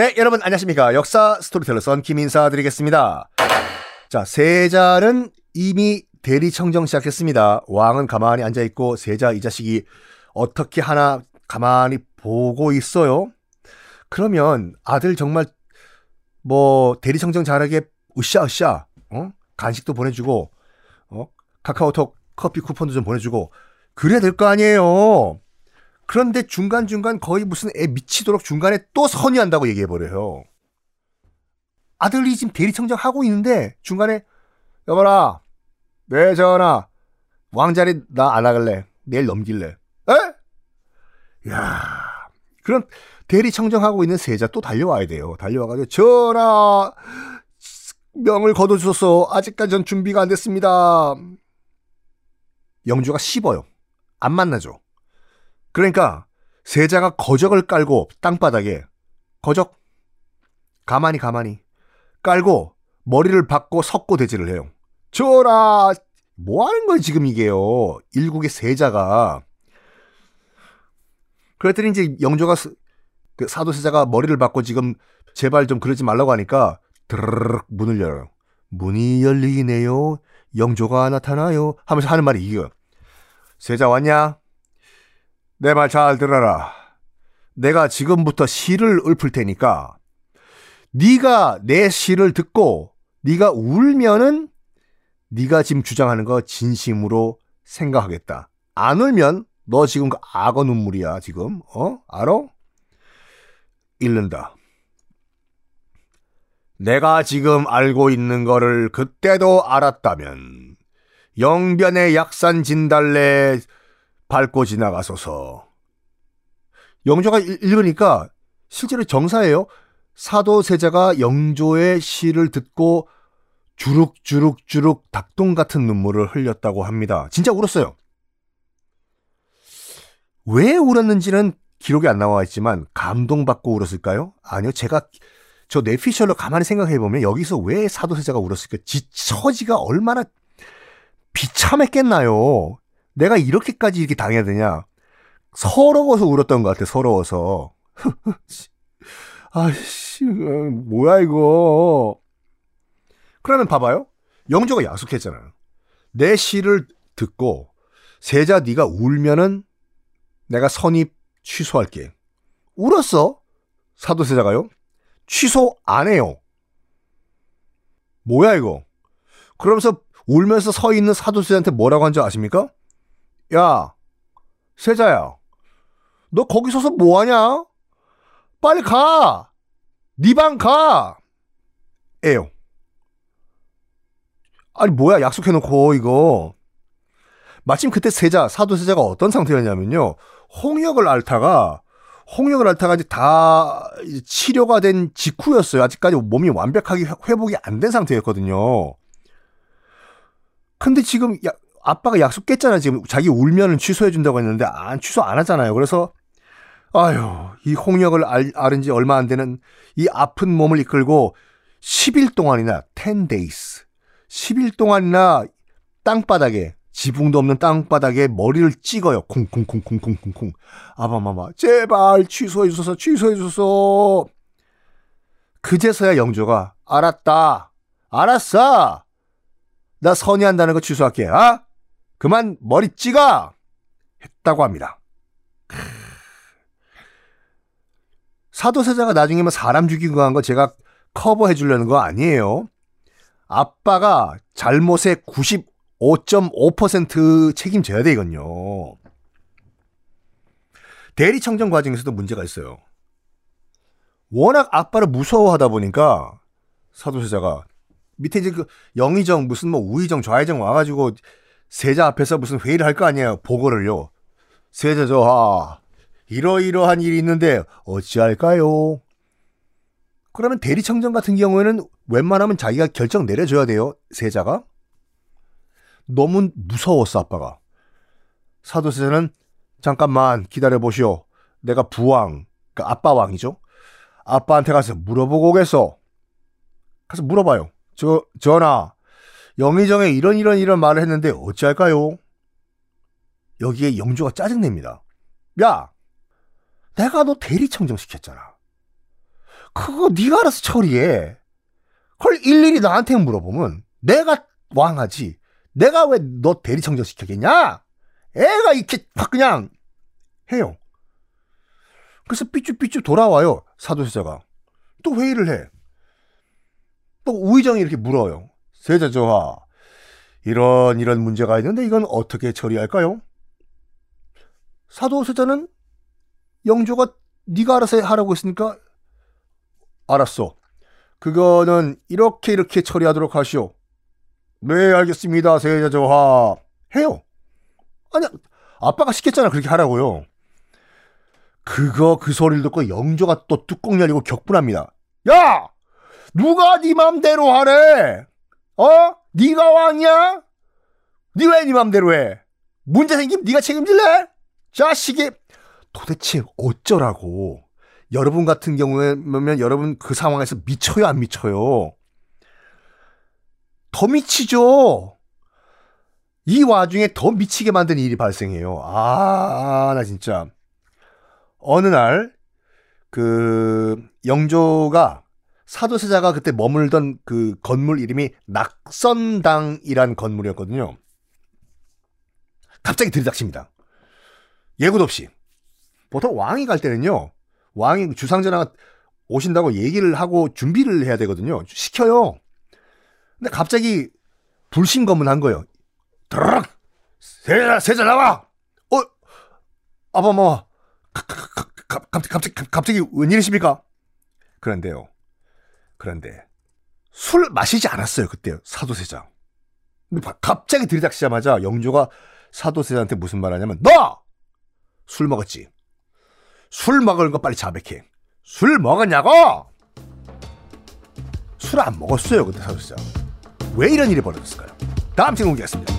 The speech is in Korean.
네, 여러분 안녕하십니까. 역사 스토리텔러 썬킴 인사드리겠습니다. 자, 세자는 이미 대리 청정 시작했습니다. 왕은 가만히 앉아 있고 세자 이 자식이 어떻게 하나 가만히 보고 있어요. 그러면 아들 정말 뭐 대리 청정 잘하게 으쌰으쌰 어? 간식도 보내주고 어? 카카오톡 커피 쿠폰도 좀 보내주고 그래야 될 거 아니에요. 그런데 중간중간 거의 무슨 애 미치도록 중간에 또 선의한다고 얘기해버려요. 아들이 지금 대리청정하고 있는데 중간에 여보라 네 전화 왕자리 나 안 하길래 내일 넘길래 에? 야 그럼 대리청정하고 있는 세자 또 달려와야 돼요. 달려와가지고 전화 명을 거둬주소서 아직까지 전 준비가 안 됐습니다. 영주가 씹어요. 안 만나죠. 그러니까 세자가 거적을 깔고 땅바닥에 거적 가만히 가만히 깔고 머리를 박고 석고 대지를 해요. 전하 뭐 하는 거예요 지금 이게요. 일국의 세자가 그랬더니 이제 영조가 그 사도세자가 머리를 박고 지금 제발 좀 그러지 말라고 하니까 드르륵 문을 열어요. 문이 열리네요. 영조가 나타나요. 하면서 하는 말이 이거. 세자 왔냐? 내 말 잘 들어라. 내가 지금부터 시를 읊을 테니까 네가 내 시를 듣고 네가 울면은 네가 지금 주장하는 거 진심으로 생각하겠다. 안 울면 너 지금 그 악어 눈물이야 지금 어 알아? 읽는다. 내가 지금 알고 있는 거를 그때도 알았다면 영변의 약산 진달래 밟고 지나가소서. 영조가 읽으니까 실제로 정사예요. 사도세자가 영조의 시를 듣고 주룩주룩주룩 닭똥 같은 눈물을 흘렸다고 합니다. 진짜 울었어요. 왜 울었는지는 기록이 안 나와 있지만 감동받고 울었을까요? 아니요. 제가 저 뇌피셜로 가만히 생각해 보면 여기서 왜 사도세자가 울었을까? 지 처지가 얼마나 비참했겠나요? 내가 이렇게까지 이렇게 당해야 되냐? 서러워서 울었던 것 같아. 서러워서. 아씨, 뭐야 이거. 그러면 봐봐요. 영조가 약속했잖아요. 내 시를 듣고 세자 네가 울면은 내가 선입 취소할게. 울었어. 사도세자가요. 취소 안 해요. 뭐야 이거. 그러면서 울면서 서 있는 사도세자한테 뭐라고 한 줄 아십니까? 야, 세자야. 너 거기 서서 뭐 하냐? 빨리 가. 네 방 가. 에요. 아니 뭐야 약속해놓고 이거. 마침 그때 세자 사도 세자가 어떤 상태였냐면요. 홍역을 앓다가 홍역을 앓다가 이제 다 치료가 된 직후였어요. 아직까지 몸이 완벽하게 회복이 안 된 상태였거든요. 근데 지금 야, 아빠가 약속 깼잖아. 지금 자기 울면은 취소해 준다고 했는데 안 취소 안 하잖아요. 그래서 아유, 이 홍역을 알, 앓은 지 얼마 안 되는 이 아픈 몸을 이끌고 10일 동안이나 10 days 10일 동안이나 땅바닥에 지붕도 없는 땅바닥에 머리를 찍어요. 쿵쿵쿵쿵쿵쿵쿵. 아마마마 제발 취소해 주소서 취소해 주소서. 그제서야 영조가 알았다. 알았어. 나 선의한다는 거 취소할게. 아? 그만 머리 찍어. 했다고 합니다. 사도세자가 나중에 뭐 사람 죽이고 한 거 제가 커버해 주려는 거 아니에요. 아빠가 잘못의 95.5% 책임져야 되거든요. 대리청정 과정에서도 문제가 있어요. 워낙 아빠를 무서워하다 보니까 사도세자가 밑에 이제 그 영의정 무슨 뭐 우의정 좌의정 와가지고 세자 앞에서 무슨 회의를 할 거 아니에요 보고를요. 세자 저하 이러이러한 일이 있는데 어찌할까요? 그러면 대리청정 같은 경우에는 웬만하면 자기가 결정 내려줘야 돼요 세자가. 너무 무서웠어 아빠가. 사도세자는 잠깐만 기다려 보시오. 내가 부왕 그 아빠 왕이죠. 아빠한테 가서 물어보고 오겠어 가서 물어봐요. 저 전하 영의정에 이런 이런 이런 말을 했는데 어찌할까요? 여기에 영주가 짜증냅니다. 야, 내가 너 대리청정 시켰잖아. 그거 네가 알아서 처리해. 그걸 일일이 나한테 물어보면 내가 왕하지. 내가 왜 너 대리청정 시켰겠냐? 애가 이렇게 확 그냥 해요. 그래서 삐쭈삐쭈 돌아와요. 사도세자가. 또 회의를 해. 또 우의정이 이렇게 물어요. 세자조하, 이런 이런 문제가 있는데 이건 어떻게 처리할까요? 사도세자는 영조가 네가 알아서 하라고 했으니까 알았어. 그거는 이렇게 이렇게 처리하도록 하시오. 네, 알겠습니다. 세자조하. 해요. 아니, 아빠가 시켰잖아. 그렇게 하라고요. 그거 그 소리를 듣고 영조가 또 뚜껑 열리고 격분합니다. 야! 누가 네 맘대로 하래? 어? 네가 왕이야? 네왜네 네 맘대로 해? 문제 생기면 네가 책임질래? 자식이 도대체 어쩌라고? 여러분 같은 경우에는 여러분 그 상황에서 미쳐요 안 미쳐요? 더 미치죠. 이 와중에 더 미치게 만든 일이 발생해요. 아, 나 진짜. 어느 날, 그, 영조가 사도세자가 그때 머물던 그 건물 이름이 낙선당이란 건물이었거든요. 갑자기 들이닥칩니다. 예고도 없이. 보통 왕이 갈 때는요, 왕이 주상전하가 오신다고 얘기를 하고 준비를 해야 되거든요. 시켜요. 근데 갑자기 불신검문한 거예요. 드르륵! 세자, 세자 나와! 어? 뭐, 갑자기, 갑자기, 갑자기 웬일이십니까? 그런데요. 그런데 술 마시지 않았어요 그때 사도세자. 근데 갑자기 들이닥치자마자 영조가 사도세자한테 무슨 말하냐면 너 술 먹었지. 술 먹은 거 빨리 자백해. 술 먹었냐고? 술 안 먹었어요 그때 사도세자. 왜 이런 일이 벌어졌을까요? 다음 시간 공개하겠습니다.